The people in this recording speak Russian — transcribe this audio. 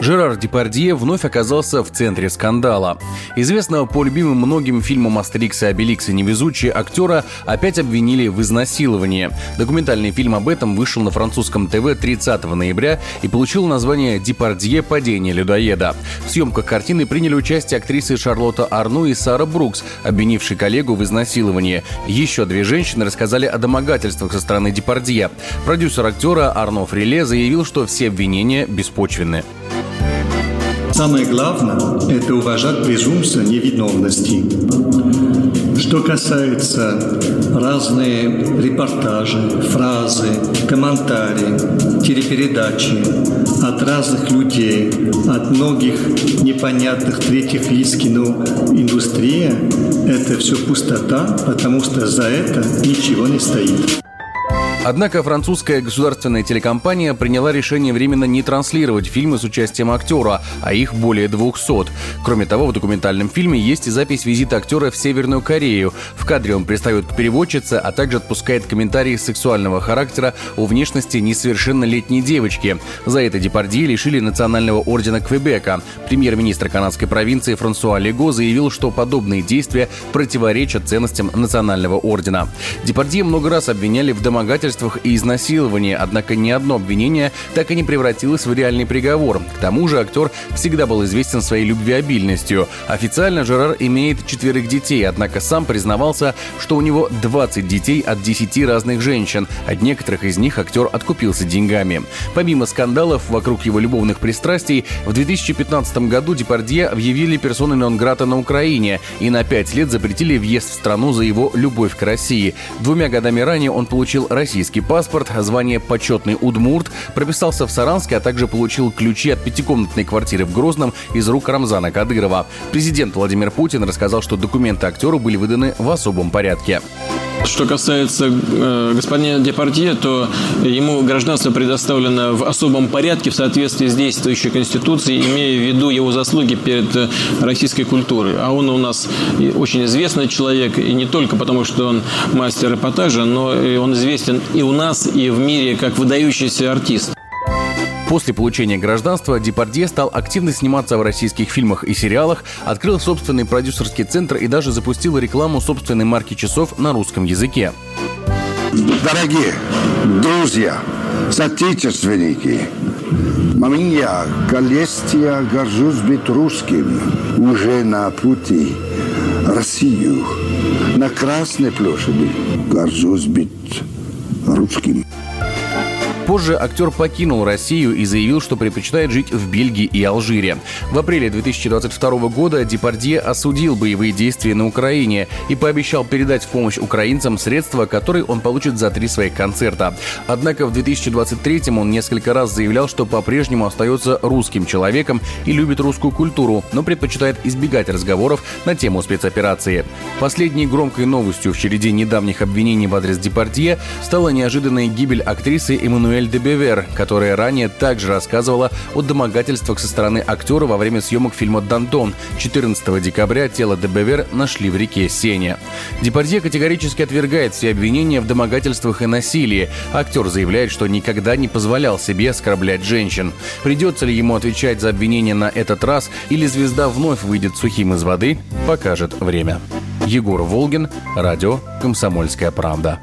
Жерар Депардье вновь оказался в центре скандала. Известного по любимым многим фильмам «Астерикс и Обеликс» и «Невезучие» актера опять обвинили в изнасиловании. Документальный фильм об этом вышел на французском ТВ 30 ноября и получил название «Депардье. Падение людоеда». В съемках картины приняли участие актрисы Шарлотта Арну и Сара Брукс, обвинившие коллегу в изнасиловании. Еще две женщины рассказали о домогательствах со стороны Депардье. Продюсер актера Арно Фриле заявил, что все обвинения беспочвенны. Самое главное – это уважать презумпцию невиновности. Что касается разные репортажи, фразы, комментарии, телепередачи от разных людей, от многих непонятных третьих лиц кино индустрия, это все пустота, потому что за это ничего не стоит. Однако французская государственная телекомпания приняла решение временно не транслировать фильмы с участием актера, а их более 200. Кроме того, в документальном фильме есть и запись визита актера в Северную Корею. В кадре он пристает к переводчице, а также отпускает комментарии сексуального характера о внешности несовершеннолетней девочки. За это Депардье лишили национального ордена Квебека. Премьер-министр канадской провинции Франсуа Лего заявил, что подобные действия противоречат ценностям национального ордена. Депардье много раз обвиняли в домогательстве домогательствах и изнасиловании, однако ни одно обвинение так и не превратилось в реальный приговор. К тому же актер всегда был известен своей любвеобильностью. Официально Жерар имеет четверых детей, однако сам признавался, что у него 20 детей от 10 разных женщин. От некоторых из них актер откупился деньгами. Помимо скандалов вокруг его любовных пристрастий, в 2015 году Депардье объявили персоной нон-грата на Украине и на пять лет запретили въезд в страну за его любовь к России. Двумя годами ранее он получил российский российский паспорт, звание «почетный удмурт», прописался в Саранске, а также получил ключи от пятикомнатной квартиры в Грозном из рук Рамзана Кадырова. Президент Владимир Путин рассказал, что документы актеру были выданы в особом порядке. Что касается э, господина Депардье, то ему гражданство предоставлено в особом порядке в соответствии с действующей Конституцией, имея в виду его заслуги перед э, российской культурой. А он у нас очень известный человек, и не только потому, что он мастер эпатажа, но он известен и у нас, и в мире как выдающийся артист. После получения гражданства Депардье стал активно сниматься в российских фильмах и сериалах, открыл собственный продюсерский центр и даже запустил рекламу собственной марки часов на русском языке. Дорогие друзья, соотечественники, меня, Галестия, горжусь быть русским, уже на пути Россию. На Красной площади горжусь быть русским. Позже актер покинул Россию и заявил, что предпочитает жить в Бельгии и Алжире. В апреле 2022 года Депардье осудил боевые действия на Украине и пообещал передать в помощь украинцам средства, которые он получит за три своих концерта. Однако в 2023 он несколько раз заявлял, что по-прежнему остается русским человеком и любит русскую культуру, но предпочитает избегать разговоров на тему спецоперации. Последней громкой новостью в череде недавних обвинений в адрес Депардье стала неожиданная гибель актрисы Эммануэль Эммануэль де Бевер, которая ранее также рассказывала о домогательствах со стороны актера во время съемок фильма «Дантон». 14 декабря тело де Бевер нашли в реке Сеня. Депардье категорически отвергает все обвинения в домогательствах и насилии. Актер заявляет, что никогда не позволял себе оскорблять женщин. Придется ли ему отвечать за обвинения на этот раз или звезда вновь выйдет сухим из воды, покажет время. Егор Волгин, радио «Комсомольская правда».